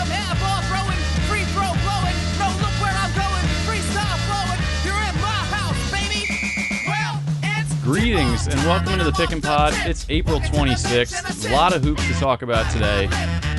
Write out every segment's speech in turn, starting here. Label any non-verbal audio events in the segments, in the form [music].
some air ball throwing, free throw blowing. No, look where I'm going, freestyle flowing. You're in my house, baby. Well, it's Greetings and welcome to the Pick and Pod. It's April 26th. A lot of hoops to talk about today.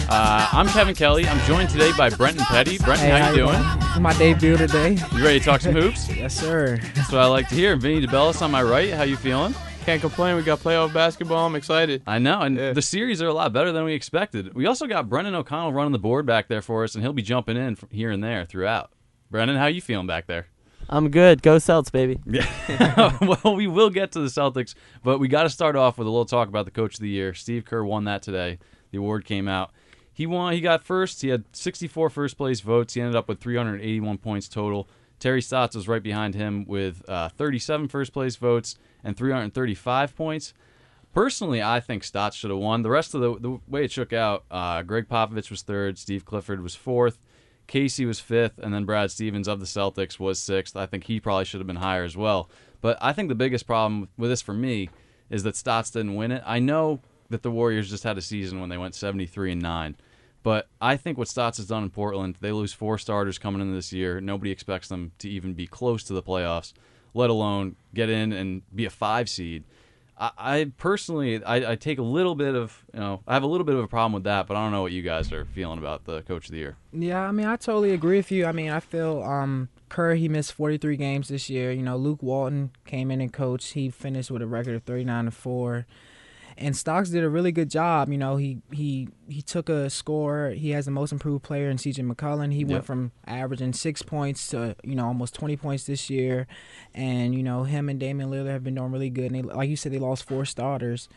Uh, I'm Kevin Kelly. I'm joined today by Brenton Petty. Brenton, Hey, how you doing? This is my debut today. You ready to talk some hoops? [laughs] Yes, sir. That's what I like to hear. Vinny DeBellis on my right. How you feeling? Can't complain. We got playoff basketball. I'm excited. I know, and Yeah. the series are a lot better than we expected. We also got Brendan O'Connell running the board back there for us, and he'll be jumping in here and there throughout. Brendan, how you feeling back there? I'm good. Go Celts, baby. [laughs] Yeah. [laughs] well, we will get to the Celtics, but we got to start off with a little talk about the Coach of the Year. Steve Kerr won that today. The award came out. He won. He got first. He had 64 first place votes. He ended up with 381 points total. Terry Stotts was right behind him with uh, 37 first place votes and 335 points. Personally, I think Stotts should have won. The rest of the the way it shook out, uh, Gregg Popovich was third, Steve Clifford was fourth, Casey was fifth, and then Brad Stevens of the Celtics was sixth. I think he probably should have been higher as well. But I think the biggest problem with this for me is that Stotts didn't win it. I know that the Warriors just had a season when they went 73 and 9. But I think what Stotts has done in Portland, they lose four starters coming into this year. Nobody expects them to even be close to the playoffs, let alone get in and be a five seed. I, I personally, I, I take a little bit of, you know, I have a little bit of a problem with that, but I don't know what you guys are feeling about the coach of the year. Yeah, I mean, I totally agree with you. I mean, I feel um Kerr he missed 43 games this year. You know, Luke Walton came in and coached. He finished with a record of 39 and four. And Stotts did a really good job. You know, he he he took a score. He has the most improved player in CJ McCollum. He Yep. went from averaging six points to you know almost 20 points this year. And you know, him and Damian Lillard have been doing really good. And they, like you said, they lost four starters.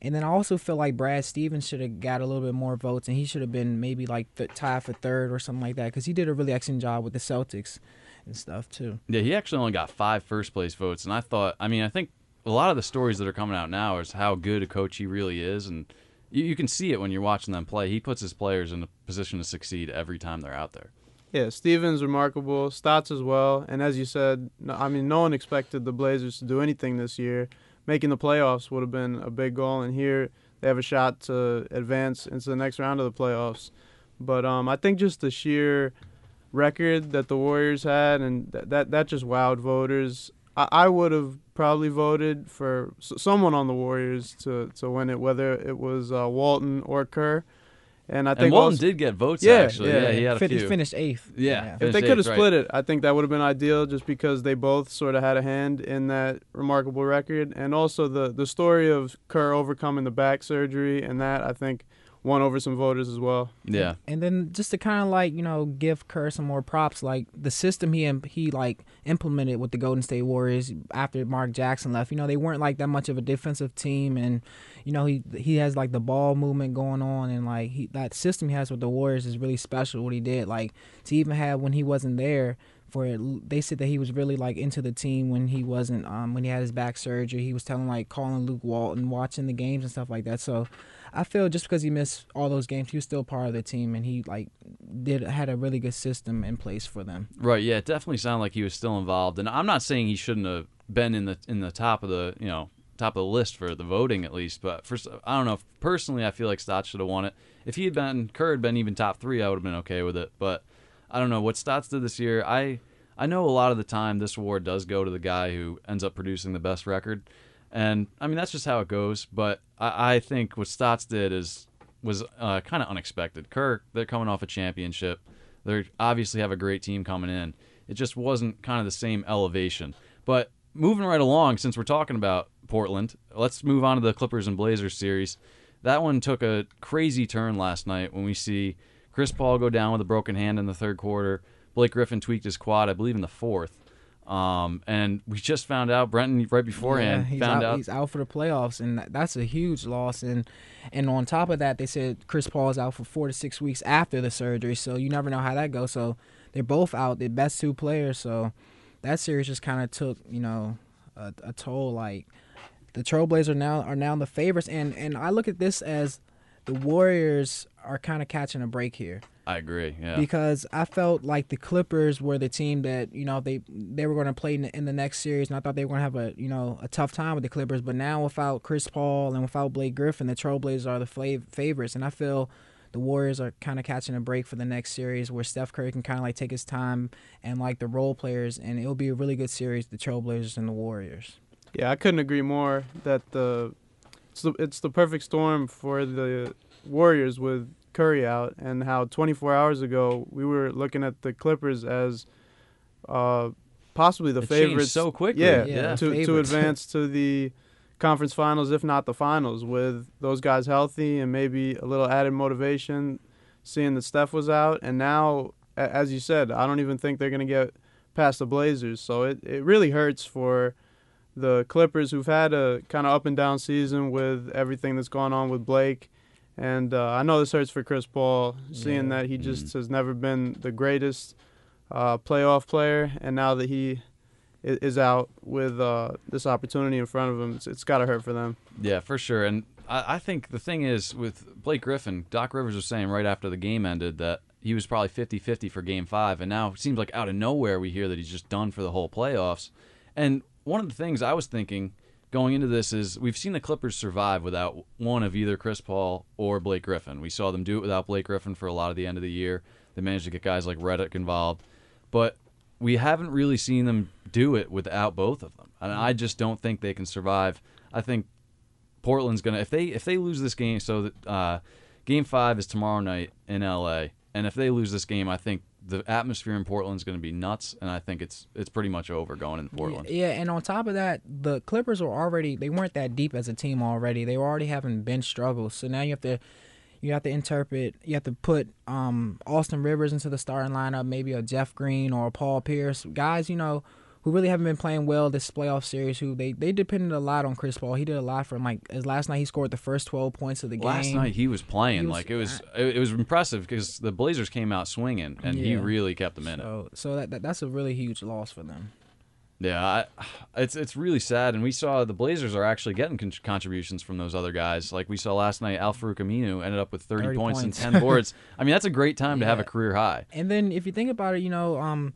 And then I also feel like Brad Stevens should have got a little bit more votes, and he should have been maybe like th- tied for third or something like that, because he did a really excellent job with the Celtics and stuff too. Yeah, he actually only got five first place votes, and I thought, I mean, I think a lot of the stories that are coming out now is how good a coach he really is, and you, you can see it when you're watching them play. He puts his players in a position to succeed every time they're out there. Yeah, Stevens remarkable. Stotts as well. And as you said, no, I mean, no one expected the Blazers to do anything this year. Making the playoffs would have been a big goal, and here they have a shot to advance into the next round of the playoffs. But um, I think just the sheer record that the Warriors had, and that that, that just wowed voters. I, I would have probably voted for s- someone on the Warriors to, to win it, whether it was uh, Walton or Kerr. And I think and Walton also- did get votes, Yeah, actually. Yeah, yeah. he had a Fin- he few. finished eighth. Yeah. If Finished they could have eighth, right. split it, I think that would have been ideal just because they both sort of had a hand in that remarkable record. And also the, the story of Kerr overcoming the back surgery and that, I think, won over some voters as well. Yeah. And then just to kind of like you know give Kerr some more props, like the system he he like implemented with the Golden State Warriors after Mark Jackson left. You know they weren't like that much of a defensive team, and you know he he has like the ball movement going on, and like he that system he has with the Warriors is really special. What he did, like to even have when he wasn't there. For it, they said that he was really like into the team when he wasn't um when he had his back surgery. He was telling like calling Luke Walton, watching the games and stuff like that. So I feel just because he missed all those games, he was still part of the team, and he like did had a really good system in place for them. Right. Yeah. It definitely sounded like he was still involved, and I'm not saying he shouldn't have been in the in the top of the you know top of the list for the voting at least. But first, I don't know. Personally, I feel like Stotts should have won it. If he had been Kerr had been even top three, I would have been okay with it. But I don't know what Stotts did this year. I I know a lot of the time this award does go to the guy who ends up producing the best record, and I mean that's just how it goes. But I, I think what Stotts did is was uh, kind of unexpected. Kerr, they're coming off a championship. They obviously have a great team coming in. It just wasn't kind of the same elevation. But moving right along, since we're talking about Portland, let's move on to the Clippers and Blazers series. That one took a crazy turn last night when we see Chris Paul go down with a broken hand in the third quarter. Blake Griffin tweaked his quad, I believe, in the fourth. Um, and we just found out, Brenton, right beforehand, Yeah, he's found out, out he's out for the playoffs, and that's a huge loss. And and on top of that, they said Chris Paul is out for four to six weeks after the surgery, so you never know how that goes. So they're both out, the best two players. So that series just kind of took you know a, a toll. Like the Trailblazers now are now in the favorites, and and I look at this as the Warriors are kind of catching a break here I agree. Yeah. because I felt like the Clippers were the team that you know they they were going to play in the, in the next series, and I thought they were going to have a you know a tough time with the Clippers. But now without Chris Paul and without Blake Griffin, the Trailblazers are the flav- favorites, and I feel the Warriors are kind of catching a break for the next series where Steph Curry can kind of like take his time and like the role players, and it'll be a really good series, the Trailblazers and the Warriors. Yeah, I couldn't agree more that the it's the, it's the perfect storm for the Warriors with Curry out and how 24 hours ago we were looking at the Clippers as uh, possibly the It favorites so quickly. Yeah, Yeah, to to advance to the conference finals if not the finals with those guys healthy and maybe a little added motivation seeing that Steph was out and now as you said, I don't even think they're going to get past the Blazers. So it, it really hurts for the Clippers, who've had a kind of up and down season with everything that's gone on with Blake. And uh, I know this hurts for Chris Paul, seeing Yeah. that he just has never been the greatest uh, playoff player, and now that he is out with uh, this opportunity in front of him, it's, it's got to hurt for them. Yeah, for sure. And I, I think the thing is with Blake Griffin, Doc Rivers was saying right after the game ended that he was probably 50 50 for game five. And now it seems like out of nowhere we hear that he's just done for the whole playoffs. And one of the things I was thinking going into this is we've seen the Clippers survive without one of either Chris Paul or Blake Griffin. We saw them do it without Blake Griffin for a lot of the end of the year. They managed to get guys like Redick involved. But we haven't really seen them do it without both of them. And I just don't think they can survive. I think Portland's gonna if they if they lose this game. So that uh, game five is tomorrow night in L.A. And if they lose this game, I think the atmosphere in Portland's going to be nuts. And I think it's it's pretty much over going in Portland. Yeah, and on top of that, the Clippers were already they weren't that deep as a team already. They were already having bench struggles. So now you have to you have to interpret you have to put um, Austin Rivers into the starting lineup, maybe a Jeff Green or a Paul Pierce. Guys, you know, who really haven't been playing well this playoff series, who they, they depended a lot on Chris Paul. He did a lot for him. Like as last night he scored the first twelve points of the game. Last night he was playing He was- like it was it, it was impressive because the Blazers came out swinging and he really kept them in it. So so that, that that's a really huge loss for them. Yeah, I, it's it's really sad, and we saw the Blazers are actually getting con- contributions from those other guys. Like we saw last night, Al-Farouq Aminu ended up with 30, 30 points, points. and ten boards. [laughs] I mean, that's a great time to have a career high. And then if you think about it, you know, um,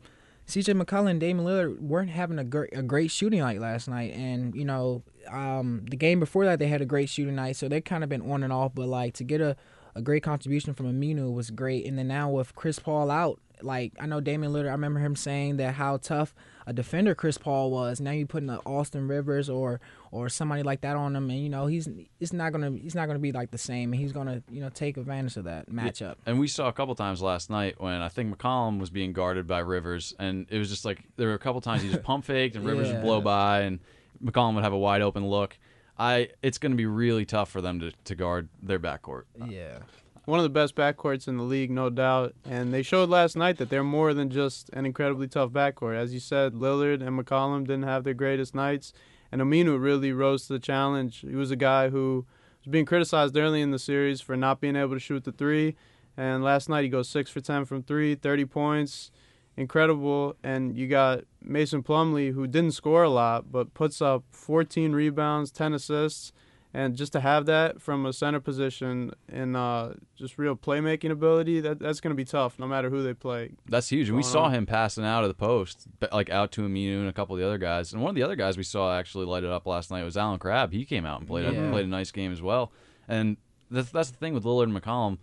CJ McCollum and Damian Lillard weren't having a great a great shooting night last night, and you know, um, the game before that they had a great shooting night, so they kind of been on and off. But like to get a, a great contribution from Aminu was great, and then now with Chris Paul out, like I know Damian Lillard, I remember him saying that how tough a defender Chris Paul was. Now you putting a Austin Rivers or or somebody like that on him, and you know he's it's not gonna he's not gonna be like the same, and he's gonna you know take advantage of that matchup. And we saw a couple times last night when I think McCollum was being guarded by Rivers, and it was just like there were a couple times he just [laughs] pump faked and Rivers would blow by, and McCollum would have a wide open look. I it's going to be really tough for them to, to guard their backcourt. Yeah. One of the best backcourts in the league, no doubt. And they showed last night that they're more than just an incredibly tough backcourt. As you said, Lillard and McCollum didn't have their greatest nights. And Aminu really rose to the challenge. He was a guy who was being criticized early in the series for not being able to shoot the three. And last night he goes 6 for 10 from three, 30 points. Incredible. And you got Mason Plumlee, who didn't score a lot, but puts up 14 rebounds, 10 assists. And just to have that from a center position and uh, just real playmaking ability, that that's going to be tough no matter who they play. That's huge. And we saw on. him passing out of the post, like out to Aminu and a couple of the other guys. And one of the other guys we saw actually light it up last night was Allen Crabbe. He came out and played a, Yeah. played a nice game as well. And that's that's the thing with Lillard and McCollum.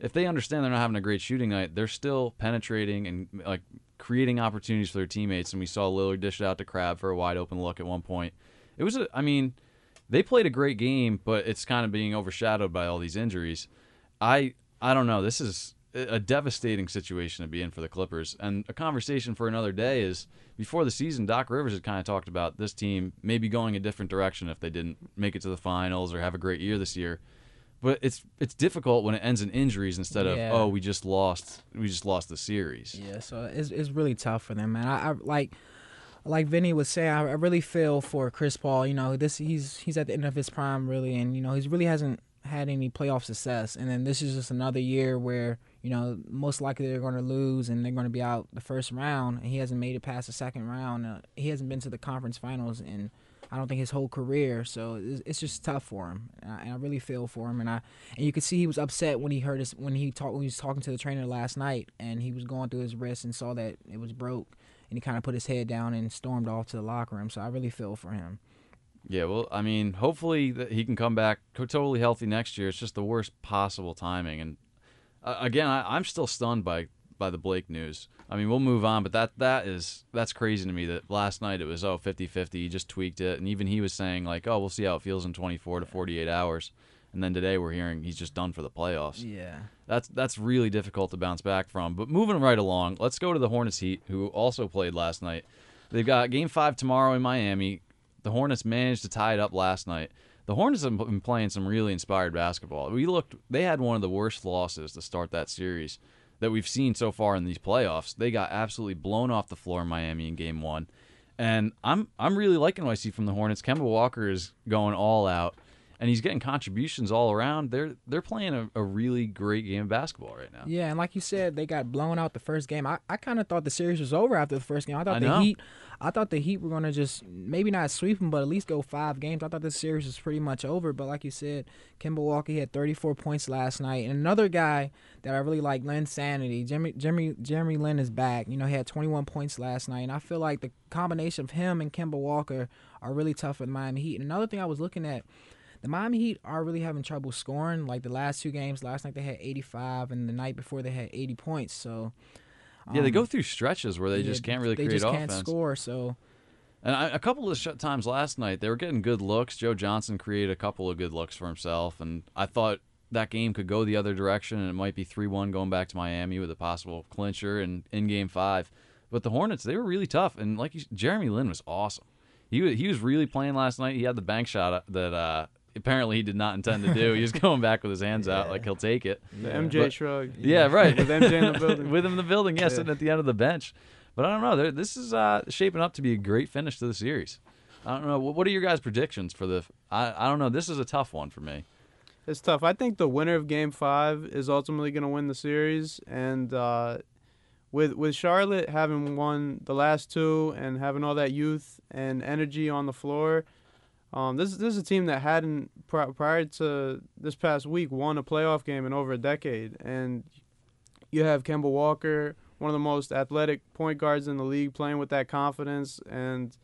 If they understand they're not having a great shooting night, they're still penetrating and like creating opportunities for their teammates. And we saw Lillard dish it out to Crabbe for a wide open look at one point. It was a, I mean, they played a great game, but it's kind of being overshadowed by all these injuries. I I don't know. This is a devastating situation to be in for the Clippers. And a conversation for another day is before the season, Doc Rivers had kind of talked about this team maybe going a different direction if they didn't make it to the finals or have a great year this year. But it's it's difficult when it ends in injuries instead of Yeah. oh we just lost we just lost the series. Yeah, so it's it's really tough for them, man. I, I like like Vinny was saying, I, really feel for Chris Paul. You know, this he's he's at the end of his prime, really, and you know he really hasn't had any playoff success. And then this is just another year where you know most likely they're going to lose and they're going to be out the first round, and he hasn't made it past the second round. Uh, he hasn't been to the conference finals in I don't think his whole career. So it's, it's just tough for him, and I, and I really feel for him. And I and you could see he was upset when he heard his when he talked when he was talking to the trainer last night, and he was going through his wrist and saw that it was broke, and he kind of put his head down and stormed off to the locker room. So I really feel for him. Yeah, well, I mean, hopefully that he can come back totally healthy next year. It's just the worst possible timing, and uh, again, I, I'm still stunned by by the Blake news. I mean, we'll move on, but that that is that's crazy to me. That last night it was oh 50-50, he just tweaked it, and even he was saying like, oh, we'll see how it feels in 24 to 48 hours. And then today we're hearing he's just done for the playoffs. Yeah. That's that's really difficult to bounce back from. But moving right along, let's go to the Hornets Heat, who also played last night. They've got Game Five tomorrow in Miami. The Hornets managed to tie it up last night. The Hornets have been playing some really inspired basketball. We looked; they had one of the worst losses to start that series that we've seen so far in these playoffs. They got absolutely blown off the floor in Miami in Game One, and I'm I'm really liking what I see from the Hornets. Kemba Walker is going all out and he's getting contributions all around. They're they're playing a, a really great game of basketball right now. Yeah, and like you said, they got blown out the first game. I, I kind of thought the series was over after the first game. I thought I the know. Heat, I thought the Heat were gonna just maybe not sweep them, but at least go five games. I thought the series was pretty much over. But like you said, Kemba Walker had 34 points last night, and another guy that I really like, Linsanity. Jimmy Jimmy Jeremy Lin is back. You know, he had 21 points last night, and I feel like the combination of him and Kemba Walker are really tough the Miami Heat. And another thing I was looking at the Miami Heat are really having trouble scoring. Like the last two games, last night they had 85, and the night before they had 80 points. So Yeah, they um, go through stretches where they yeah, just can't really they create just offense. can't score. So And I, a couple of times last night, they were getting good looks. Joe Johnson created a couple of good looks for himself, and I thought that game could go the other direction, and it might be three-one going back to Miami with a possible clincher in in Game Five. But the Hornets, they were really tough, and like you, Jeremy Lin was awesome. He was, he was really playing last night. He had the bank shot that uh, apparently he did not intend to do. he was [laughs] going back with his hands out like he'll take it. The MJ But- shrug. Yeah, right. With MJ in the building. [laughs] With him in the building, yeah, Yeah. sitting at the end of the bench. But I don't know. This is uh, shaping up to be a great finish to the series. I don't know. What what are your guys' predictions for the? I, I don't know. This is a tough one for me. It's tough. I think the winner of Game Five is ultimately going to win the series, and uh, with with Charlotte having won the last two and having all that youth and energy on the floor, um, this this is a team that hadn't prior to this past week won a playoff game in over a decade, and you have Kemba Walker, one of the most athletic point guards in the league, playing with that confidence and.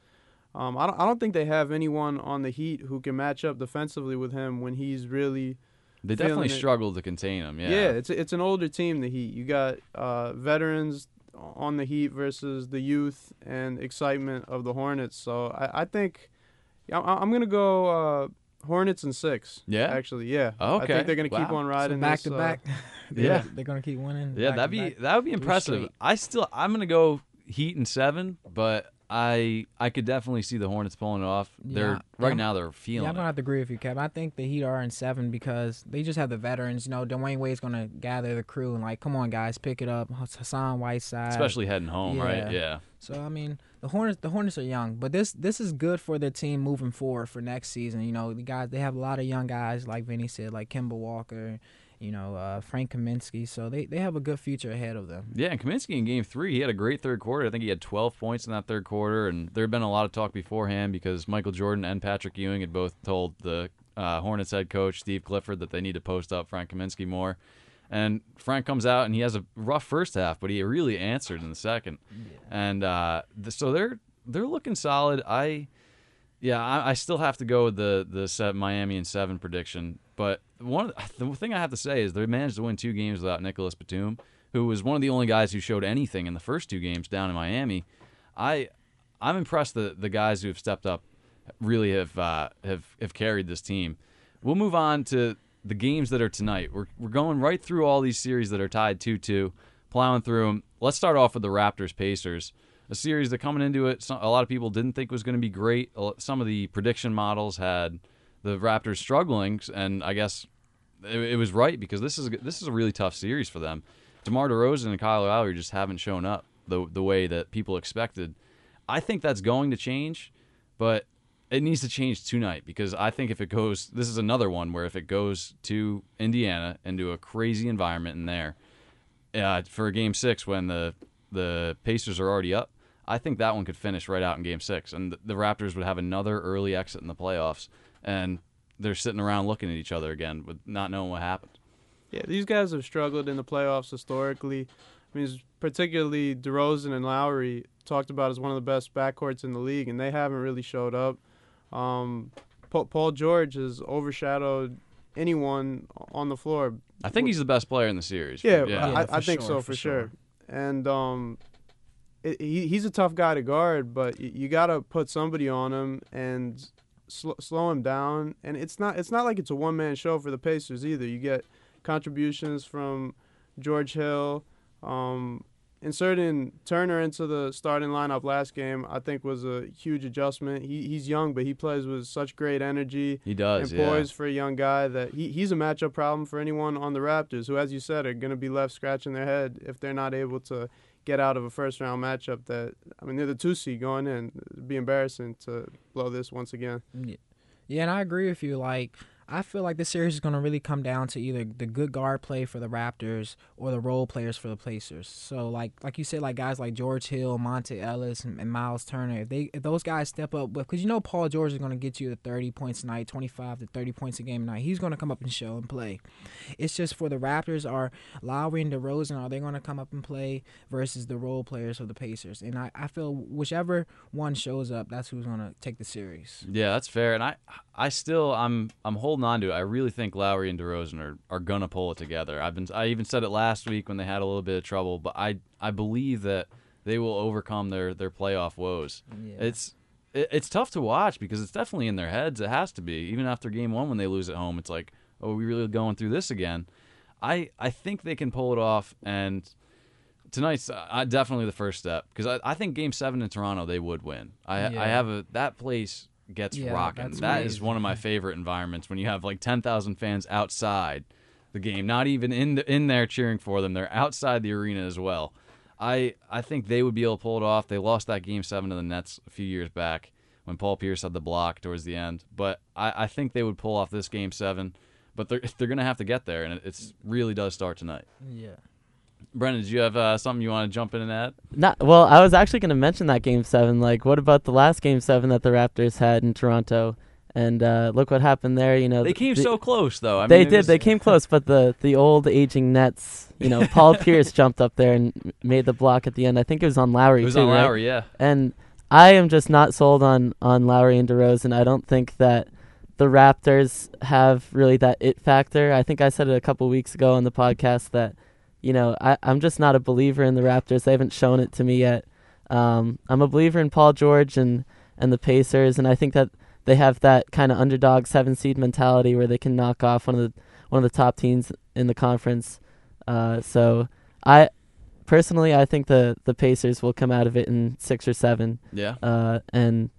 Um, I don't. I don't think they have anyone on the Heat who can match up defensively with him when he's really They definitely struggle to contain him. Yeah. yeah, it's it's an older team. The Heat. You got uh, veterans on the Heat versus the youth and excitement of the Hornets. So I, I think yeah, I'm, I'm gonna go uh, Hornets and six. Yeah? actually, yeah. Oh, I think they're gonna keep Wow. on so riding back this, to uh, back. [laughs] Yeah. they're gonna keep winning. Yeah, that'd be back. that would be impressive. I still I'm gonna go Heat and seven, but I I could definitely see the Hornets pulling it off. They're Yeah, right I'm- now they're Yeah, feeling I'm gonna have to agree with you, Kevin. I think the Heat are in seven because they just have the veterans. You know, Dwyane Wade's gonna gather the crew and like, come on, guys, pick it up. Hassan Whiteside, Especially heading home, right? Yeah. Yeah. So I mean, the Hornets the Hornets are young, but this this is good for their team moving forward for next season. You know, the guys they have a lot of young guys like Vinny said, like Kemba Walker, you know, uh, Frank Kaminsky. So they, they have a good future ahead of them. Yeah, and Kaminsky in game three, he had a great third quarter. I think he had 12 points in that third quarter, and there had been a lot of talk beforehand because Michael Jordan and Patrick Ewing had both told the uh, Hornets head coach, Steve Clifford, that they need to post up Frank Kaminsky more. And Frank comes out and he has a rough first half, but he really answered in the second. And uh, th- so they're they're looking solid. I yeah, I, I still have to go with the the Miami and seven prediction. But one the, the thing I have to say is they managed to win two games without Nicolas Batum, who was one of the only guys who showed anything in the first two games down in Miami. I I'm impressed that the guys who have stepped up really have uh, have have carried this team. We'll move on to the games that are tonight. We're we're going right through all these series that are tied two two, plowing through them. Let's start off with the Raptors Pacers, a series that coming into it, a lot of people didn't think was going to be great. Some of the prediction models had the Raptors struggling, and I guess it, it was right because this is this is a really tough series for them. DeMar DeRozan and Kyle Lowry just haven't shown up the the way that people expected. I think that's going to change, but it needs to change tonight because I think if it goes, this is another one where if it goes to Indiana into a crazy environment in there uh, for Game Six when the the Pacers are already up, I think that one could finish right out in Game Six, and the, the Raptors would have another early exit in the playoffs, and they're sitting around looking at each other again with not knowing what happened. Yeah, these guys have struggled in the playoffs historically. I mean, particularly DeRozan and Lowry talked about as one of the best backcourts in the league, and they haven't really showed up. Um, Paul George has overshadowed anyone on the floor. I think he's the best player in the series. Yeah, yeah. Yeah, I, I think sure, so for for sure. sure. And um, it, he he's a tough guy to guard, but you got to put somebody on him and sl- slow him down. And it's not it's not like it's a one man show for the Pacers either. You get contributions from George Hill. Um, inserting Turner into the starting lineup last game, I think was a huge adjustment. He he's young, but he plays with such great energy he does. and Yeah. poise for a young guy that he, he's a matchup problem for anyone on the Raptors who, as you said, are going to be left scratching their head if they're not able to get out of a first round matchup. That I mean, they're the two seed going in. It'd be embarrassing to blow this once again. Yeah, and I agree with you. Like, I feel like this series is going to really come down to either the good guard play for the Raptors or the role players for the Pacers. So, like, like you said, like guys like George Hill, Monta Ellis, and, and Miles Turner, if they if those guys step up, because you know Paul George is going to get you the thirty points a night, twenty five to thirty points a game a night. He's going to come up and show and play. It's just for the Raptors are Lowry and DeRozan are they going to come up and play versus the role players of the Pacers? And I, I feel whichever one shows up, that's who's going to take the series. Yeah, that's fair. And I, I still, I'm, I'm holding on to it. I really think Lowry and DeRozan are, are gonna pull it together. I've been, I even said it last week when they had a little bit of trouble, but I, I believe that they will overcome their, their playoff woes. Yeah. It's, it, it's tough to watch because it's definitely in their heads. It has to be. Even after game one, when they lose at home, it's like, oh, are we really going through this again? I, I think they can pull it off, and tonight's uh, definitely the first step because I, I think Game Seven in Toronto they would win. I Yeah. I have a that place gets Yeah, rocking. That is one of my favorite environments when you have like ten thousand fans outside the game, not even in the, in there cheering for them. They're outside the arena as well. I I think they would be able to pull it off. They lost that Game Seven to the Nets a few years back when Paul Pierce had the block towards the end, but I, I think they would pull off this Game Seven. But they're [laughs] they're gonna have to get there, and it it's really does start tonight. yeah. Brendan, did you have uh, something you want to jump in and add? Not well. I was actually going to mention that game seven. Like, what about the last game seven that the Raptors had in Toronto? And uh, look what happened there. You know, They came the- so close, though. I they mean, did. was- They came close, but the the old aging Nets. You know, Paul [laughs] Pierce jumped up there and made the block at the end. I think it was on Lowry. It was too, on right? Lowry, yeah. And I am just not sold on on Lowry and DeRozan. I don't think that the Raptors have really that it factor. I think I said it a couple weeks ago on the podcast that you know I, I'm just not a believer in the Raptors. They haven't shown it to me yet. Um, I'm a believer in Paul George and and the Pacers, and I think that they have that kind of underdog seven seed mentality where they can knock off one of the one of the top teams in the conference. Uh, so I personally I think the the Pacers will come out of it in six or seven. Yeah. Uh, and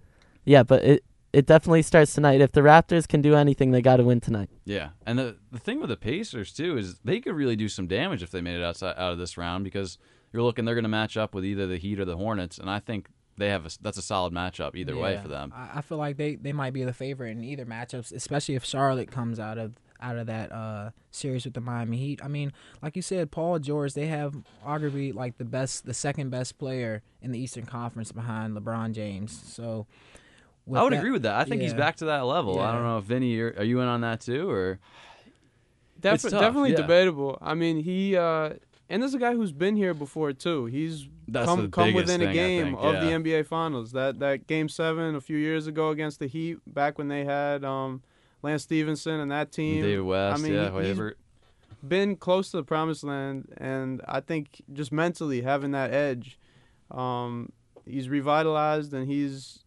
yeah, but it it definitely starts tonight. If the Raptors can do anything, they got to win tonight. Yeah, and the the thing with the Pacers too is they could really do some damage if they made it outside out of this round because you're looking they're going to match up with either the Heat or the Hornets, and I think they have a, that's a solid matchup either way for them. I, I feel like they, they might be the favorite in either matchups, especially if Charlotte comes out of out of that uh, series with the Miami Heat. I mean, like you said, Paul George, they have arguably like the best, the second best player in the Eastern Conference behind LeBron James. So with I would that- agree with that. I think he's back to that level. I don't know if Vinny, you're, are you in on that too, or Def- It's tough, definitely yeah. debatable. I mean, he uh, and there's a guy who's been here before too. He's That's come come within thing, a I game think, of the NBA Finals. That that game seven a few years ago against the Heat, back when they had um, Lance Stephenson and that team. David West? I mean, yeah, he- he's whatever. been close to the promised land, and I think just mentally having that edge, um, he's revitalized and he's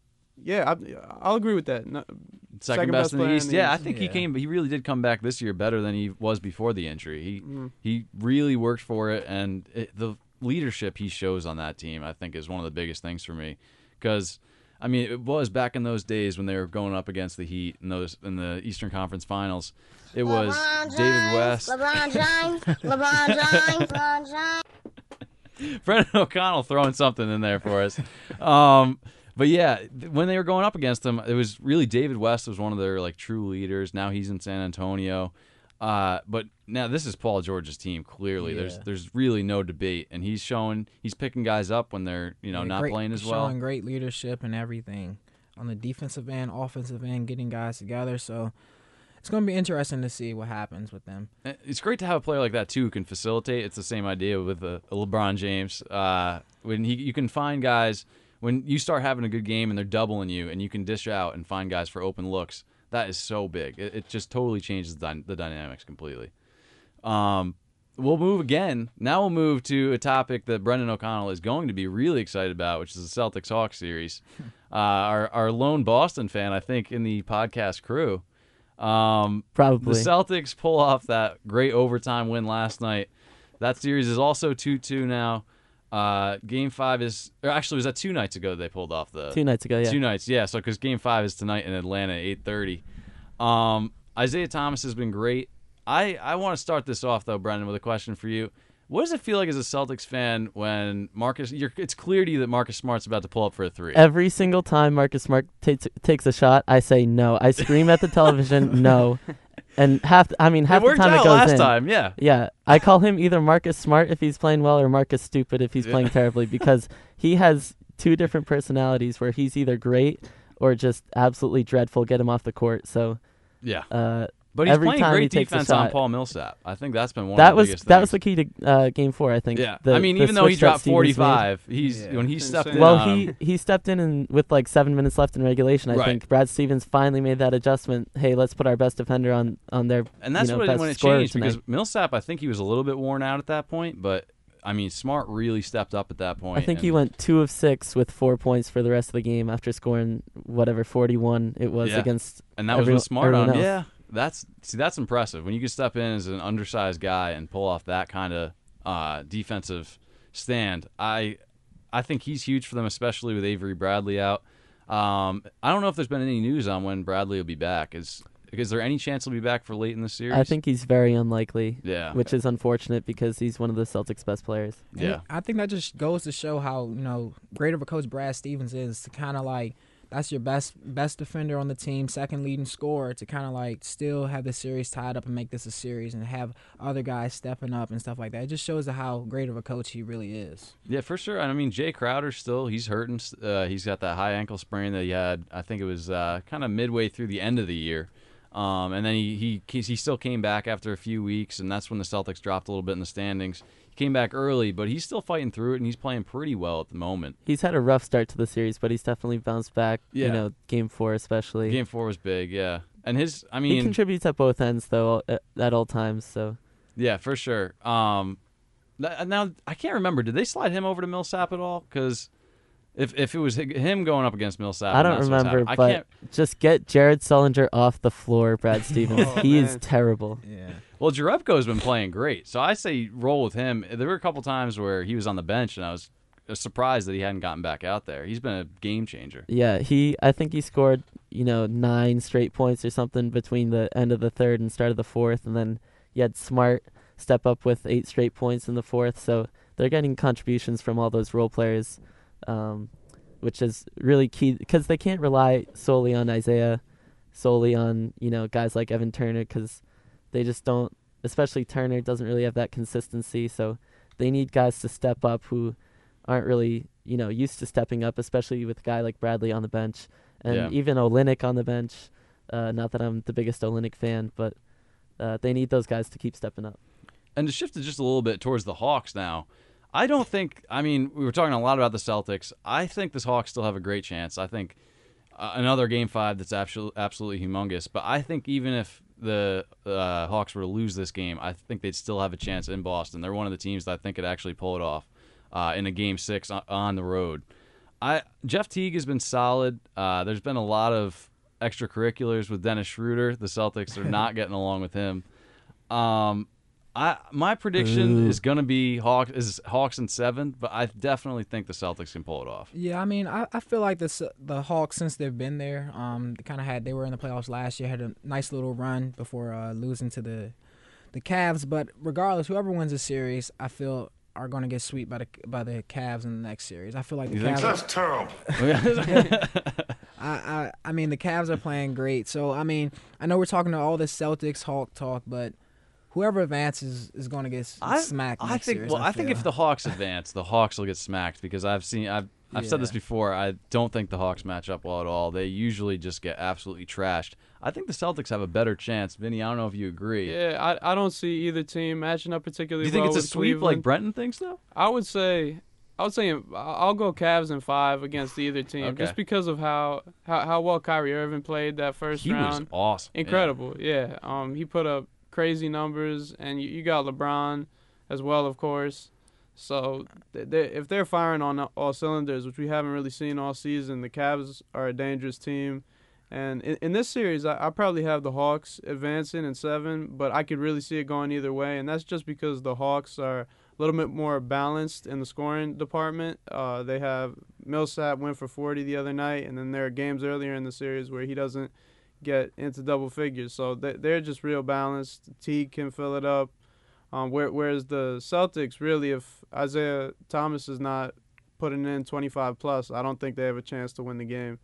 yeah, I, I'll agree with that. No, Second, second best, best in the player in East. the Yeah, I East. think he came. He really did come back this year better than he was before the injury. He Mhm. he really worked for it, and it, the leadership he shows on that team, I think, is one of the biggest things for me. Because I mean, it was back in those days when they were going up against the Heat in those in the Eastern Conference Finals. It was LeBron David West, LeBron James, LeBron [laughs] James, LeBron James. Brendan O'Connell throwing something in there for us. Um, but yeah, when they were going up against them, it was really David West was one of their like true leaders. Now he's in San Antonio. Uh, but now this is Paul George's team. Clearly, there's Yeah. there's really no debate, and he's showing he's picking guys up when they're you know Yeah, not great- playing as well. Showing great leadership and everything on the defensive end, offensive end, getting guys together. So it's going to be interesting to see what happens with them. Uh, It's great to have a player like that too who can facilitate. It's the same idea with uh, LeBron James. Uh, when he, you can find guys when you start having a good game and they're doubling you, and you can dish out and find guys for open looks. That is so big. It, it just totally changes the, dy- the dynamics completely. Um, we'll move again. Now we'll move to a topic that Brendan O'Connell is going to be really excited about, which is the Celtics Hawks series. [laughs] uh, our our lone Boston fan, I think, in the podcast crew. Um, Probably. the Celtics pull off that great overtime win last night. That series is also two two now. Uh, game five is or actually was that two nights ago they pulled off the Two nights ago, yeah. Two nights, yeah. So because Game Five is tonight in Atlanta, eight thirty. Um, Isaiah Thomas has been great. I I want to start this off though, Brendan, with a question for you. What does it feel like as a Celtics fan when Marcus? You're, it's clear to you that Marcus Smart's about to pull up for a three. Every single time Marcus Smart takes takes a shot, I say no. I scream at the television, [laughs] no. And half, I mean, half it the worked time out it goes last in. time, yeah. Yeah, I call him either Marcus Smart if he's playing well or Marcus Stupid if he's Yeah. playing terribly [laughs] because he has two different personalities where he's either great or just absolutely dreadful. Get him off the court. So Yeah, uh, but he's every playing time great he takes a defense on shot- Paul Millsap. I think that's been one that of the was biggest that was things. the key to uh, game four. I think. Yeah, The- I mean, the even though he switch that dropped Stevens made. 45, he's Yeah. when he It's stepped insane. in. Well, on he him- he stepped in and with like seven minutes left in regulation. I Right. think Brad Stevens finally made that adjustment. Hey, let's put our best defender on on their And that's you know, what best when it scorer changed tonight. because Millsap, I think he was a little bit worn out at that point, but I mean, Smart really stepped up at that point. I think he and- went two of six with four points for the rest of the game after scoring whatever forty-one it was Yeah. against. and that was everyone- with Smart on. everyone else. Yeah, that's see, that's impressive when you can step in as an undersized guy and pull off that kind of uh, defensive stand. I I think he's huge for them, especially with Avery Bradley out. Um, I don't know if there's been any news on when Bradley will be back. Is is there any chance he'll be back for late in the series? I think he's very unlikely, Yeah. which is unfortunate because he's one of the Celtics' best players. And Yeah. I think that just goes to show how you know great of a coach Brad Stevens is to kind of like that's your best best defender on the team, second leading scorer to kind of like still have the series tied up and make this a series and have other guys stepping up and stuff like that. It just shows how great of a coach he really is. Yeah, for sure. I mean, Jae Crowder still he's hurting. Uh, he's got that high ankle sprain that he had. I think it was uh, kind of midway through the end of the year, um, and then he, he he still came back after a few weeks, and that's when the Celtics dropped a little bit in the standings. Came back early, but he's still fighting through it, and he's playing pretty well at the moment. He's had a rough start to the series, but he's definitely bounced back. Yeah. You know, game four especially. Game four was big, yeah. And his, I mean, he contributes at both ends though, at all times. So yeah, for sure. Um, now I can't remember. Did they slide him over to Millsap at all? Because if if it was him going up against Millsap, I don't remember, I but can't. just get Jared Sullinger off the floor, Brad [laughs] Stevens. Oh, he is terrible. Yeah. Well, Jerebko's been playing great, so I say roll with him. There were a couple times where he was on the bench, and I was uh, surprised that he hadn't gotten back out there. He's been a game changer. Yeah, he. I think he scored, you know, nine straight points or something between the end of the third and start of the fourth, and then you had Smart step up with eight straight points in the fourth. So they're getting contributions from all those role players, um, which is really key because they can't rely solely on Isaiah, solely on you know guys like Evan Turner because they just don't. Especially Turner doesn't really have that consistency, so they need guys to step up who aren't really you know used to stepping up, especially with a guy like Bradley on the bench and Yeah. even Olynyk on the bench. Uh, not that I'm the biggest Olynyk fan, but uh, they need those guys to keep stepping up. And to shift it just a little bit towards the Hawks now, I don't think. I mean, we were talking a lot about the Celtics. I think this Hawks still have a great chance. I think uh, another Game Five that's absolutely absolutely humongous. But I think even if the uh, Hawks were to lose this game, I think they'd still have a chance in Boston. They're one of the teams that I think could actually pull it off uh, in a Game Six on, the road. I Jeff Teague has been solid. Uh, there's been a lot of extracurriculars with Dennis Schroeder. The Celtics are not [laughs] getting along with him. Um, I my prediction Ooh. is gonna be Hawks is Hawks in seven, but I definitely think the Celtics can pull it off. Yeah, I mean, I, I feel like this the Hawks since they've been there, um, kind of had they were in the playoffs last year, had a nice little run before uh, losing to the the Cavs. But regardless, whoever wins the series, I feel are going to get swept by the by the Cavs in the next series. I feel like the You Cavs. so? That's terrible. [laughs] I, I I mean the Cavs are playing great. So I mean I know we're talking to all this Celtics Hawk talk, but whoever advances is going to get s- I, smacked. I next think. series, well, I, think if the Hawks advance, the Hawks will get smacked because I've seen. I've I've said this before. I don't think the Hawks match up well at all. They usually just get absolutely trashed. I think the Celtics have a better chance. Vinny, I don't know if you agree. Yeah, I, I don't see either team matching up particularly. Do particularly you think well it's a with sweep like Cleveland. Brenton thinks though? I would say I would say I'll go Cavs in five against either team, Okay. just because of how, how how well Kyrie Irving played that first He was round. awesome. Yeah. Incredible, yeah. Um, he put up crazy numbers, and you, you got LeBron as well, of course. So th- they, if they're firing on all cylinders, which we haven't really seen all season, the Cavs are a dangerous team. And in, in this series, I, I probably have the Hawks advancing in seven, but I could really see it going either way, and that's just because the Hawks are a little bit more balanced in the scoring department. Uh, they have Millsap went for 40 the other night, and then there are games earlier in the series where he doesn't get into double figures. So they, they're just real balanced. Teague can fill it up. Um, where, whereas the Celtics, really, if Isaiah Thomas is not putting in 25 plus, I don't think they have a chance to win the game.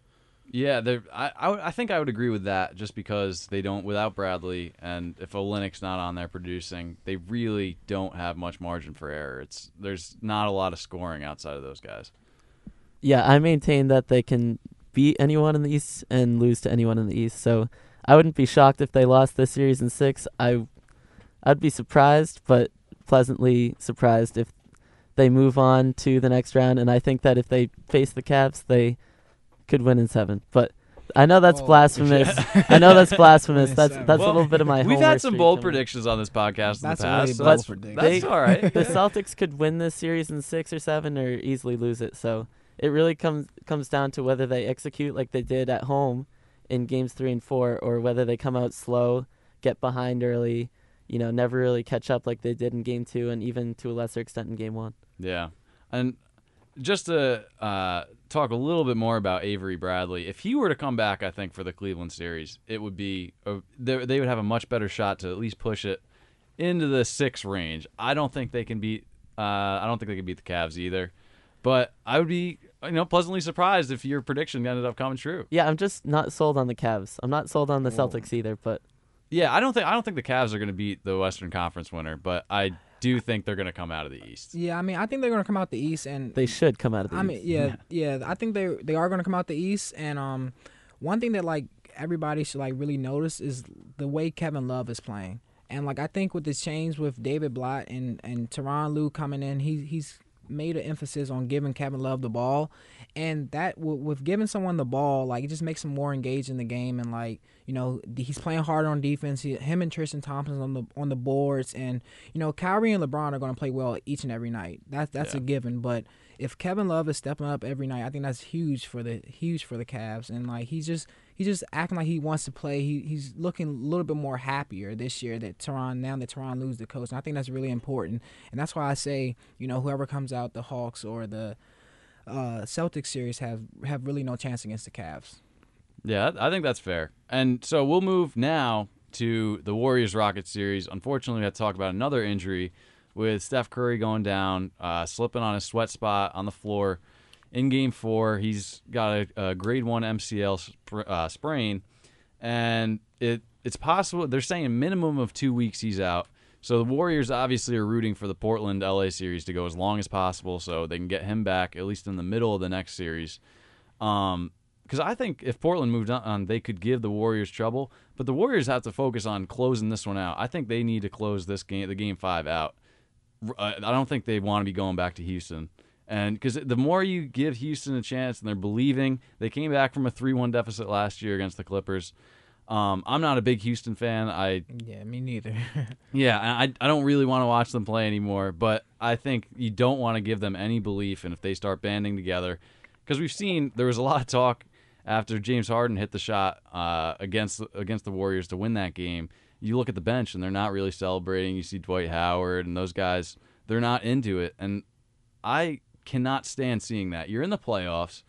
Yeah, they're, I, I, I think I would agree with that just because they don't, without Bradley, and if Olynyk's not on there producing, they really don't have much margin for error. It's There's not a lot of scoring outside of those guys. Yeah, I maintain that they can beat anyone in the East and lose to anyone in the East. So I wouldn't be shocked if they lost this series in six. I, I'd be surprised, but pleasantly surprised if they move on to the next round. And I think that if they face the Cavs, they could win in seven. But I know that's Whoa. blasphemous. [laughs] I know that's [laughs] blasphemous. That's that's Well, a little bit of my. We've had some bold coming. predictions on this podcast That's in a the really past. so bold that's, that's all right. the [laughs] Celtics could win this series in six or seven, or easily lose it. So it really comes comes down to whether they execute like they did at home in games three and four, or whether they come out slow, get behind early, you know, never really catch up like they did in game two, and even to a lesser extent in game one. Yeah, and just to uh, talk a little bit more about Avery Bradley, if he were to come back, I think for the Cleveland series, it would be a, they, they would have a much better shot to at least push it into the six range. I don't think they can beat. Uh, I don't think they can beat the Cavs either, but I would be you know pleasantly surprised if your prediction ended up coming true. Yeah, I'm just not sold on the Cavs. I'm not sold on the Celtics either, but Yeah, I don't think I don't think the Cavs are going to beat the Western Conference winner, but I do think they're going to come out of the East. Yeah, I mean, I think they're gonna come out the East, and they should come out of the I mean, East. yeah, yeah. I think they they are going to come out the East, and um, one thing that like everybody should like really notice is the way Kevin Love is playing, and like I think with this change with David Blatt and and Tyronn Lue coming in, he he's made an emphasis on giving Kevin Love the ball, and that with, with giving someone the ball, like it just makes him more engaged in the game, and like you know he's playing hard on defense. He, him and Tristan Thompson on the on the boards, and you know Kyrie and LeBron are going to play well each and every night. That's that's Yeah. a given, but if Kevin Love is stepping up every night, I think that's huge for the huge for the Cavs. And like he's just he's just acting like he wants to play. He he's looking a little bit more happier this year that Tyronn now that Tyronn Lue's the coach. And I think that's really important. And that's why I say you know whoever comes out the Hawks or the uh, Celtics series have have really no chance against the Cavs. Yeah, I think that's fair. And so we'll move now to the Warriors Rockets series. Unfortunately, we have to talk about another injury with Steph Curry going down, uh, slipping on his sweat spot on the floor in game four. He's got a, a grade one MCL sp- uh, sprain, and it it's possible they're saying a minimum of two weeks he's out. So the Warriors obviously are rooting for the Portland LA series to go as long as possible so they can get him back at least in the middle of the next series. Um, because I think if Portland moved on, they could give the Warriors trouble. But the Warriors have to focus on closing this one out. I think they need to close this game, the game five, out. I don't think they want to be going back to Houston. And because the more you give Houston a chance, and they're believing, they came back from a three-one deficit last year against the Clippers. Um, I'm not a big Houston fan. I Yeah, me neither. [laughs] yeah, I I don't really want to watch them play anymore, but I think you don't want to give them any belief, and if they start banding together, because we've seen there was a lot of talk after James Harden hit the shot uh, against against the Warriors to win that game. You look at the bench, and they're not really celebrating. You see Dwight Howard and those guys; they're not into it, and I cannot stand seeing that. You're in the playoffs.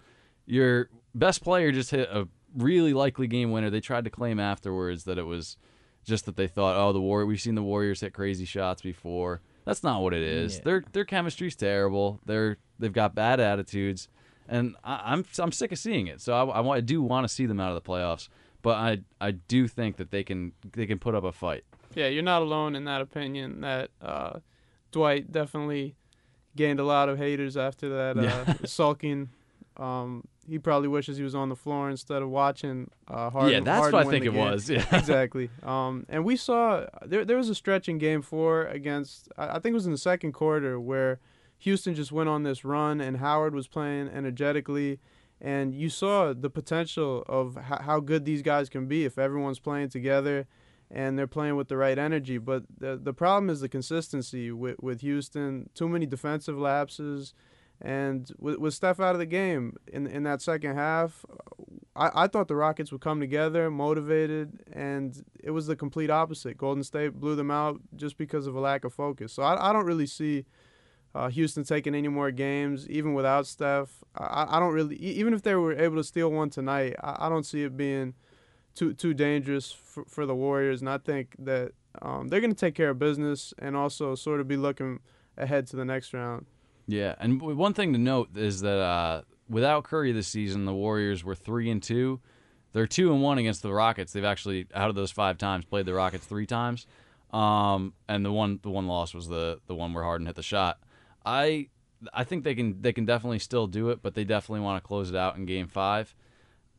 Your best player just hit a really likely game winner. They tried to claim afterwards that it was just that they thought, oh, the war. We've seen the Warriors hit crazy shots before. That's not what it is. Yeah. Their their chemistry's terrible. They're they've got bad attitudes, and I, I'm I'm sick of seeing it. So I, I, want- I do want to see them out of the playoffs, but I I do think that they can they can put up a fight. Yeah, you're not alone in that opinion. That uh, Dwight definitely gained a lot of haters after that uh, [laughs] sulking. Um, he probably wishes he was on the floor instead of watching uh, Harden. yeah, that's Harden what I think it game. was. Yeah. [laughs] exactly. Um, and we saw there there was a stretch in Game Four against I, think it was in the second quarter where Houston just went on this run, and Howard was playing energetically, and you saw the potential of how good these guys can be if everyone's playing together and they're playing with the right energy. But the the problem is the consistency with with Houston. Too many defensive lapses, and with, with Steph out of the game in in that second half, I, I thought the Rockets would come together, motivated, and it was the complete opposite. Golden State blew them out just because of a lack of focus. So I, I don't really see. Uh, Houston taking any more games, even without Steph. I, I don't really, even if they were able to steal one tonight, I, I don't see it being too too dangerous for, for the Warriors, and I think that um, they're going to take care of business and also sort of be looking ahead to the next round. Yeah, and one thing to note is that uh, without Curry this season, the Warriors were three and two. They're two and one against the Rockets. They've actually, out of those five times, played the Rockets three times, um, and the one the one loss was the the one where Harden hit the shot. I I think they can they can definitely still do it, but they definitely want to close it out in Game Five.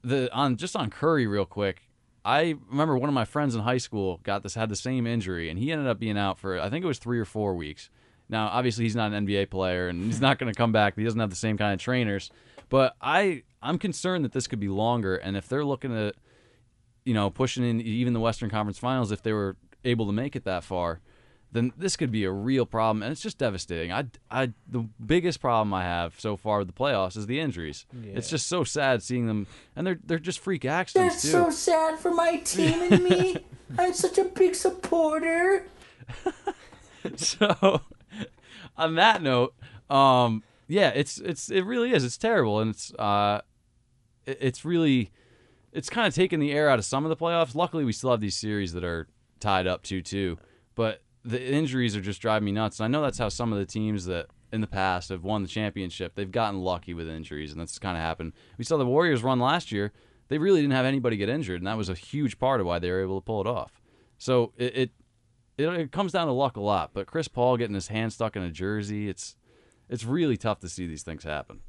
The on just on Curry real quick. I remember one of my friends in high school got this had the same injury, and he ended up being out for I think it was three or four weeks. Now, obviously, he's not an NBA player, and he's not going to come back. He doesn't have the same kind of trainers. But I I'm concerned that this could be longer, and if they're looking at you know pushing in even the Western Conference Finals, if they were able to make it that far, then this could be a real problem, and it's just devastating. I, I the biggest problem I have so far with the playoffs is the injuries. It's just so sad seeing them, and they're they're just freak accidents That's too. so sad for my team and me. [laughs] I'm such a big supporter. [laughs] so on that note um yeah it's it's it really is it's terrible and it's uh it- it's really it's kind of taken the air out of some of the playoffs luckily we still have these series that are tied up 2-2 but the injuries are just driving me nuts and i know that's how some of the teams that in the past have won the championship they've gotten lucky with injuries and that's kind of happened we saw the warriors run last year they really didn't have anybody get injured and that was a huge part of why they were able to pull it off so it, it it, it comes down to luck a lot. But Chris Paul getting his hand stuck in a jersey, it's it's really tough to see these things happen.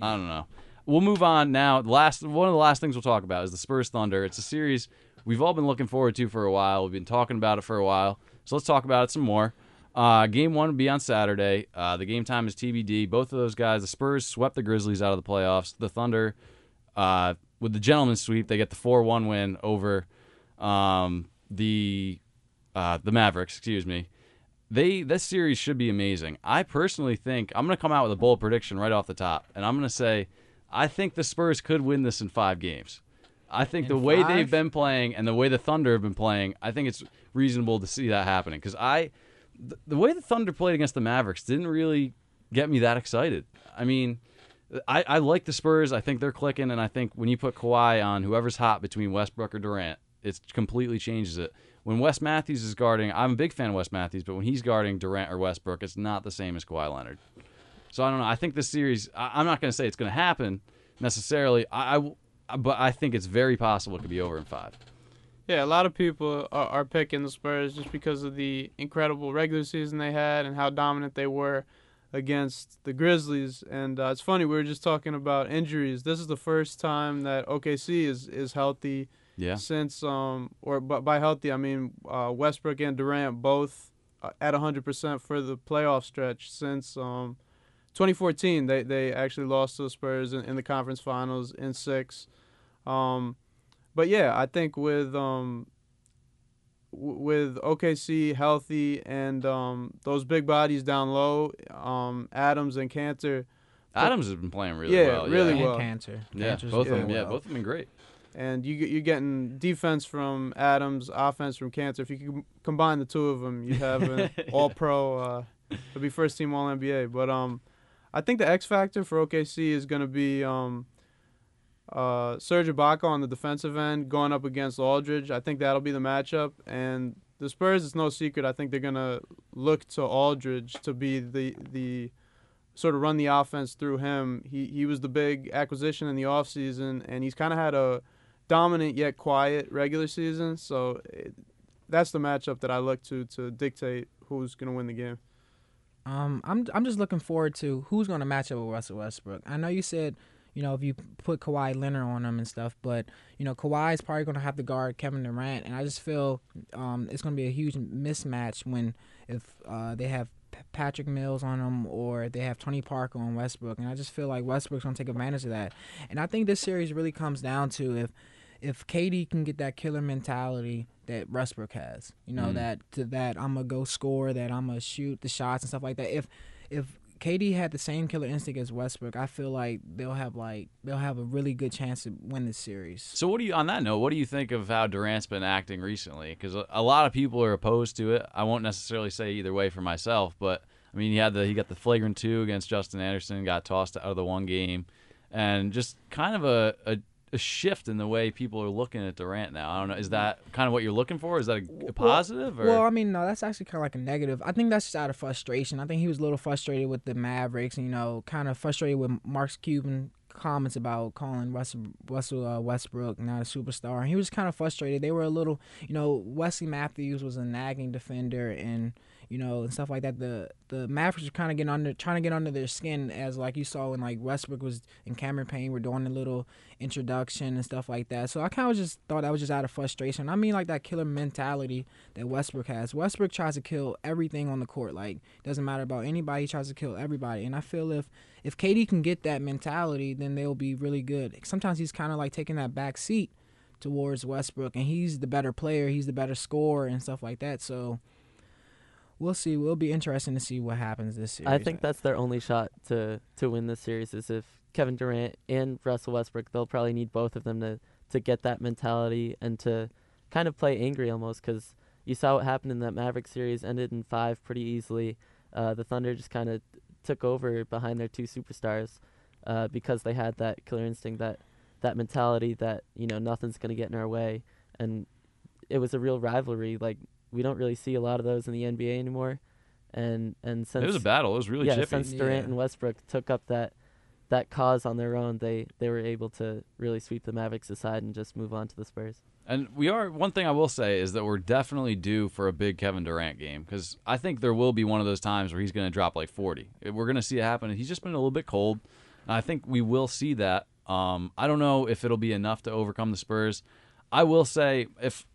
I don't know. We'll move on now. Last one of the last things we'll talk about is the Spurs Thunder. It's a series we've all been looking forward to for a while. We've been talking about it for a while. So let's talk about it some more. Uh, game one will be on Saturday. Uh, the game time is TBD. Both of those guys, the Spurs swept the Grizzlies out of the playoffs. The Thunder, uh, with the gentleman's sweep, they get the 4 1 win over um, the uh, the Mavericks, excuse me. They this series should be amazing. I personally think I'm going to come out with a bold prediction right off the top, and I'm going to say I think the Spurs could win this in five games. I think the way five? they've been playing and the way the Thunder have been playing, I think it's reasonable to see that happening. Because I, the, the way the Thunder played against the Mavericks didn't really get me that excited. I mean, I, I like the Spurs. I think they're clicking, and I think when you put Kawhi on whoever's hot between Westbrook or Durant, it completely changes it. When Wes Matthews is guarding, I'm a big fan of Wes Matthews, but when he's guarding Durant or Westbrook, it's not the same as Kawhi Leonard. So I don't know. I think this series. I, I'm not going to say it's going to happen necessarily. I, I, but I think it's very possible it could be over in five. Yeah, a lot of people are, are picking the Spurs just because of the incredible regular season they had and how dominant they were against the Grizzlies. And uh, it's funny, we were just talking about injuries. This is the first time that OKC is, is healthy Yeah. since, um, or b- by healthy, I mean uh, Westbrook and Durant both uh, at 100% for the playoff stretch since um, 2014. They, they actually lost to the Spurs in, in the conference finals in six. Um, but yeah, I think with um, w- with OKC healthy and um, those big bodies down low, um, Adams and Kanter, Adams has been playing really Yeah, well. really and well. Kanter. Yeah, Kanter's both of doing them. Yeah, well. both of them been great. and you you're getting defense from Adams, offense from Kanter. If you could combine the two of them, you have an [laughs] All Pro. Uh, it'll be first team All NBA. But um, I think the X factor for OKC is going to be um, uh, Serge Ibaka on the defensive end going up against Aldridge. I think that'll be the matchup. And the Spurs, it's no secret. I think they're going to look to Aldridge to be the the sort of run the offense through him. He he was the big acquisition in the offseason, and he's kind of had a dominant yet quiet regular season. So it, that's the matchup that I look to to dictate who's going to win the game. Um, I'm I'm just looking forward to who's going to match up with Russell Westbrook. I know you said, you know, if you put Kawhi Leonard on him and stuff, but you know, Kawhi is probably going to have to guard Kevin Durant, and I just feel um, it's going to be a huge mismatch when if uh, they have P- Patrick Mills on them or they have Tony Parker on Westbrook, and I just feel like Westbrook's gonna take advantage of that. And I think this series really comes down to if if KD can get that killer mentality that Westbrook has, you know Mm. that to that I'm gonna go score, that I'm gonna shoot the shots and stuff like that. If if KD had the same killer instinct as Westbrook, I feel like they'll have like they'll have a really good chance to win this series. So what do you on that note? What do you think of how Durant's been acting recently? Because a, a lot of people are opposed to it. I won't necessarily say either way for myself, but I mean, he had the he got the flagrant two against Justin Anderson, got tossed out of the one game, and just kind of a, a, a shift in the way people are looking at Durant now. I don't know. Is that kind of what you're looking for? Is that a, a positive? Or? Well, I mean, no, that's actually kind of like a negative. I think that's just out of frustration. I think he was a little frustrated with the Mavericks, and you know, kind of frustrated with Mark's Cuban comments about calling Russell, Russell uh, Westbrook not a superstar. And he was kind of frustrated. They were a little, you know, Wesley Matthews was a nagging defender, and you know, and stuff like that. The the Mavericks are kind of getting under, trying to get under their skin, as like you saw when like Westbrook was and Cameron Payne were doing a little introduction and stuff like that. So I kind of just thought that was just out of frustration. I mean, like that killer mentality that Westbrook has. Westbrook tries to kill everything on the court. Like doesn't matter about anybody. He tries to kill everybody. And I feel if if KD can get that mentality, then they'll be really good. Sometimes he's kind of like taking that back seat towards Westbrook, and he's the better player. He's the better scorer and stuff like that. So we'll see. We'll be interesting to see what happens this series. I think that's their only shot to to win this series is if Kevin Durant and Russell Westbrook. They'll probably need both of them to to get that mentality and to kind of play angry almost because you saw what happened in that Maverick series. Ended in five pretty easily. Uh, the Thunder just kind of took over behind their two superstars uh, because they had that killer instinct, that that mentality that you know nothing's gonna get in our way, and it was a real rivalry. Like we don't really see a lot of those in the NBA anymore, and and since it was a battle. It was really yeah, chippy. since Durant Yeah. and Westbrook took up that that cause on their own, they they were able to really sweep the Mavericks aside and just move on to the Spurs. And we are one thing I will say is that we're definitely due for a big Kevin Durant game because I think there will be one of those times where he's going to drop like 40. We're going to see it happen. He's just been a little bit cold. And I think we will see that. Um, I don't know if it'll be enough to overcome the Spurs. I will say if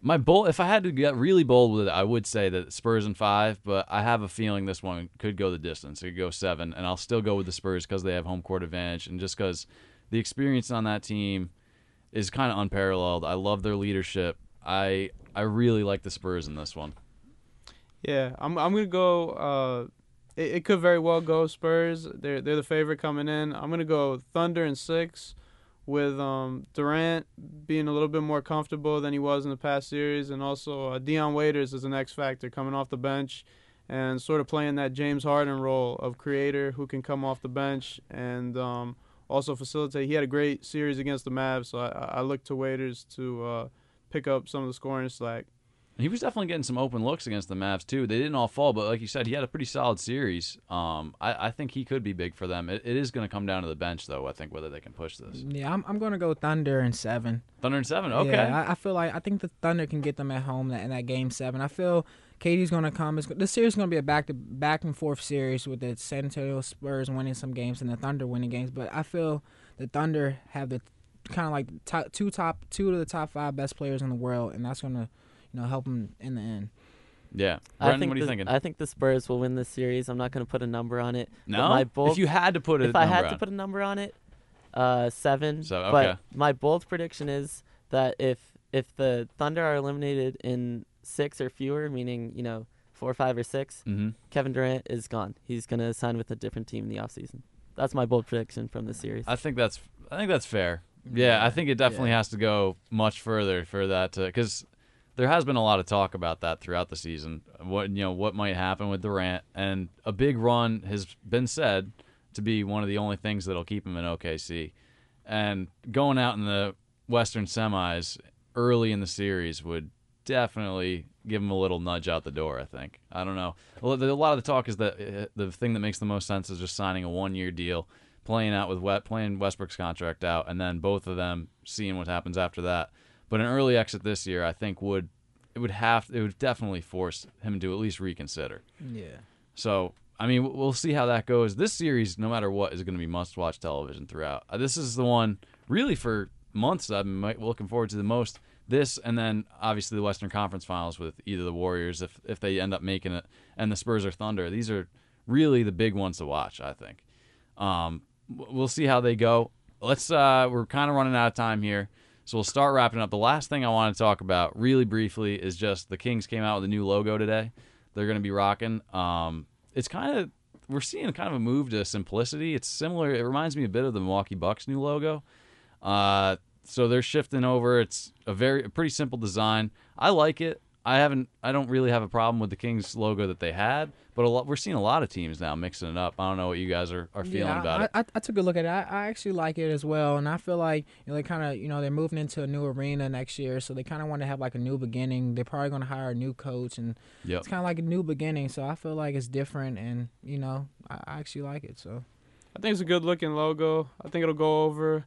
my bold, if I had to get really bold with it, I would say that Spurs in five. But I have a feeling this one could go the distance. It could go seven, and I'll still go with the Spurs because they have home court advantage and just because the experience on that team is kind of unparalleled. I love their leadership. I I really like the Spurs in this one. Yeah, I'm I'm gonna go. Uh, it, it could very well go Spurs. They're they're the favorite coming in. I'm gonna go Thunder and six, with um Durant being a little bit more comfortable than he was in the past series, and also uh, Dion Waiters is an X factor coming off the bench, and sort of playing that James Harden role of creator who can come off the bench and um also facilitate. He had a great series against the Mavs, so I I look to Waiters to uh pick up some of the scoring slack. He was definitely getting some open looks against the Mavs too. They didn't all fall, but like you said, he had a pretty solid series. Um, I, I think he could be big for them. It, it is going to come down to the bench, though. I think whether they can push this. Yeah, I'm I'm gonna go Thunder and seven. Thunder and seven. Okay. Yeah, I, I feel like I think the Thunder can get them at home in that game seven. I feel KD's gonna come. It's, this series is gonna be a back to back and forth series with the San Antonio Spurs winning some games and the Thunder winning games. But I feel the Thunder have the kind of like top, two top two of the top five best players in the world, and that's gonna you know help them in the end. yeah. I think what are you the, thinking? I think the Spurs will win this series. I'm not going to put a number on it. no. my bold, if you had to put it, if I had to put a number on it, uh, seven. So, okay. But my bold prediction is that if if the Thunder are eliminated in six or fewer, meaning you know four, five, or 6 hmm Kevin Durant is gone. He's going to sign with a different team in the offseason. That's my bold prediction from this series. I think that's I think that's fair. Yeah, I think it definitely Yeah. has to go much further for that because there has been a lot of talk about that throughout the season. What you know, what might happen with Durant, and a big run has been said to be one of the only things that'll keep him in OKC. And going out in the Western semis early in the series would definitely give him a little nudge out the door. I think. I don't know. A lot of the talk is that uh, the thing that makes the most sense is just signing a one-year deal playing out with Wet, playing Westbrook's contract out, and then both of them seeing what happens after that. But an early exit this year, I think would it would have it would definitely force him to at least reconsider. Yeah. So I mean, we'll see how that goes. This series, no matter what, is going to be must-watch television throughout. Uh, this is the one really for months I've been looking forward to the most. this and then obviously the Western Conference Finals with either the Warriors if if they end up making it and the Spurs or Thunder. These are really the big ones to watch. I think. Um, we'll see how they go. Let's. Uh, we're kind of running out of time here. So we'll start wrapping up. The last thing I want to talk about, really briefly, is just the Kings came out with a new logo today. They're going to be rocking. Um, it's kind of we're seeing kind of a move to simplicity. It's similar. It reminds me a bit of the Milwaukee Bucks new logo. Uh, so they're shifting over. It's a very a pretty simple design. I like it. I haven't. I don't really have a problem with the Kings logo that they had, but a lot, we're seeing a lot of teams now mixing it up. I don't know what you guys are, are feeling yeah, about I, it. I, I took a look at it. I, I actually like it as well, and I feel like you know they kind of you know they're moving into a new arena next year, so they kind of want to have like a new beginning. They're probably going to hire a new coach, and Yep. it's kind of like a new beginning. So I feel like it's different, and you know I, I actually like it. So I think it's a good looking logo. I think it'll go over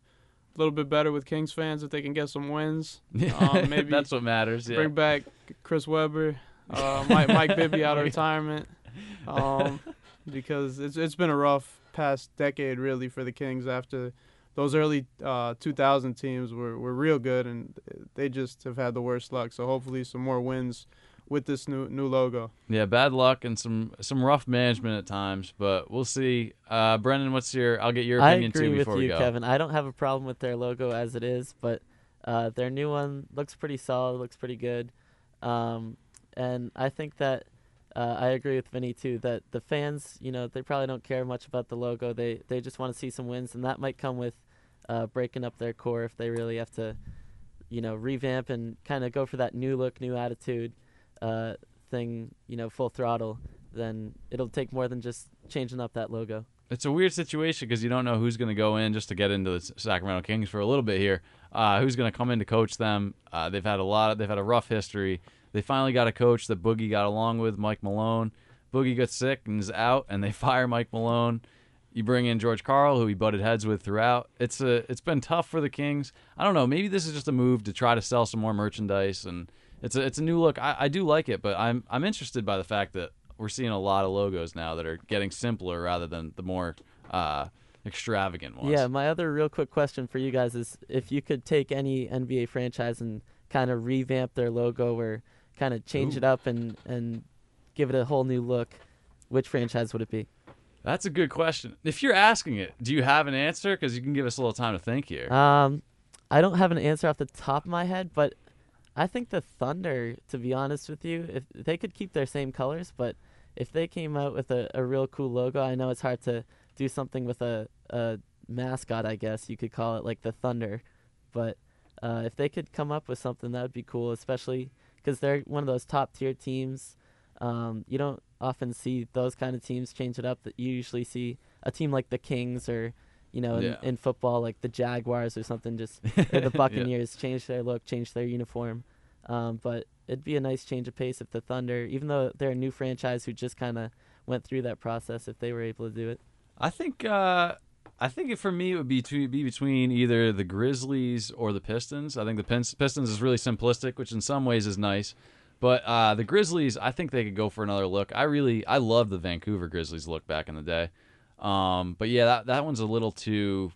a little bit better with Kings fans if they can get some wins. [laughs] Um, maybe That's what matters. Yeah. Bring back Chris Webber, uh, Mike, Mike Bibby out of [laughs] retirement, um, because it's it's been a rough past decade really for the Kings after those early uh, 2000 teams were, were real good and they just have had the worst luck. So hopefully some more wins with this new new logo. Yeah, bad luck and some some rough management at times, but we'll see. Uh, Brendan, what's your? I'll get your opinion too with before we you, go. Kevin. I don't have a problem with their logo as it is, but uh, their new one looks pretty solid, looks pretty good, um, and I think that uh, I agree with Vinny too. That the fans, you know, they probably don't care much about the logo. They they just want to see some wins, and that might come with uh, breaking up their core if they really have to, you know, revamp and kind of go for that new look, new attitude uh, thing. You know, full throttle. Then it'll take more than just changing up that logo. It's a weird situation because you don't know who's going to go in just to get into the Sacramento Kings for a little bit here. Uh, who's going to come in to coach them? Uh, they've had a lot. Of, they've had a rough history. They finally got a coach that Boogie got along with, Mike Malone. Boogie gets sick and is out, and they [laughs] fire Mike Malone. You bring in George Karl, who he butted heads with throughout. It's a. It's been tough for the Kings. I don't know. Maybe this is just a move to try to sell some more merchandise, and it's a. It's a new look. I, I do like it, but I'm I'm interested by the fact that we're seeing a lot of logos now that are getting simpler rather than the more uh, extravagant ones. Yeah, my other real quick question for you guys is if you could take any NBA franchise and kind of revamp their logo or kind of change Ooh. it up and and give it a whole new look, which franchise would it be? That's a good question. If you're asking it, do you have an answer? Because you can give us a little time to think here. Um, I don't have an answer off the top of my head, but I think the Thunder, to be honest with you, if they could keep their same colors, but if they came out with a, a real cool logo, I know it's hard to do something with a, a mascot, I guess you could call it like the Thunder, but uh, if they could come up with something, that would be cool, especially because they're one of those top tier teams. Um, you don't often see those kind of teams change it up. That you usually see a team like the Kings or, you know, in, Yeah. in football like the Jaguars or something, just [laughs] or the Buccaneers change their look, change their uniform. Um, but it'd be a nice change of pace if the Thunder, even though they're a new franchise who just kind of went through that process, if they were able to do it. I think uh, I think it, for me it would be to be between either the Grizzlies or the Pistons. I think the Pins- Pistons is really simplistic, which in some ways is nice. But uh, the Grizzlies, I think they could go for another look. I really, I love the Vancouver Grizzlies look back in the day. Um, but yeah, that that one's a little too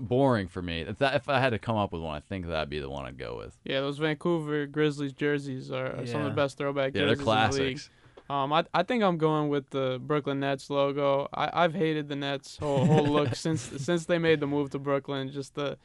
boring for me. If that if I had to come up with one, I think that'd be the one I'd go with. Yeah, those Vancouver Grizzlies jerseys are, are some of the best throwback Yeah, they're jerseys in the league. classics. Um, I I think I'm going with the Brooklyn Nets logo. I I've hated the Nets whole whole look [laughs] since since they made the move to Brooklyn. Just the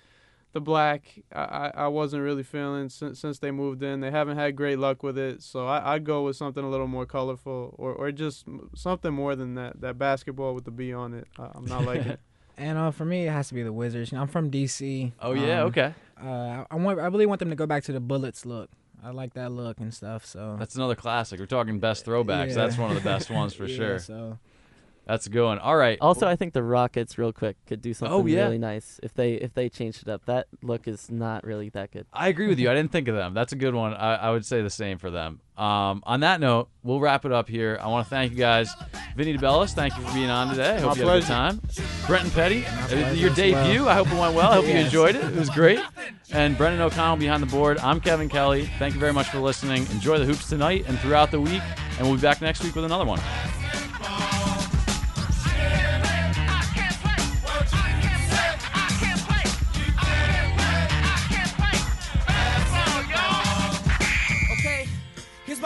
the black I, I I wasn't really feeling since since they moved in. They haven't had great luck with it, so I I'd go with something a little more colorful or or just something more than that that basketball with the B on it. I, I'm not liking it. [laughs] and uh, for me, it has to be the Wizards. You know, I'm from DC. Oh yeah, Um, okay. Uh, I want. I really want them to go back to the Bullets look. I like that look and stuff. So That's another classic. We're talking best throwbacks. Yeah. That's one of the best ones for [laughs] Yeah, sure. So That's a good one. All right. Also, I think the Rockets, real quick, could do something Oh, yeah. really nice if they if they changed it up. That look is not really that good. I agree with you. I [laughs] didn't think of them. That's a good one. I, I would say the same for them. Um, on that note, we'll wrap it up here. I want to thank you guys. Vinny DeBellis, thank you for being on today. I hope My you had a good pleasure. time. Brenton Petty, uh, your debut. well. I hope it went well. I hope you enjoyed it. It was great. And Brendan O'Connell behind the board. I'm Kevin Kelly. Thank you very much for listening. Enjoy the hoops tonight and throughout the week. And we'll be back next week with another one.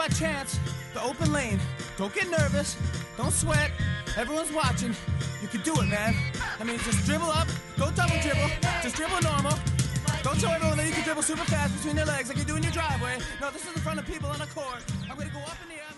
My chance. The open lane. Don't get nervous. Don't sweat. Everyone's watching. You can do it, man. I mean, just dribble up. Don't double dribble. Just dribble normal. Don't show everyone that you can dribble super fast between your legs like you do in your driveway. No, this is in front of people on a court. I'm gonna go up in the air.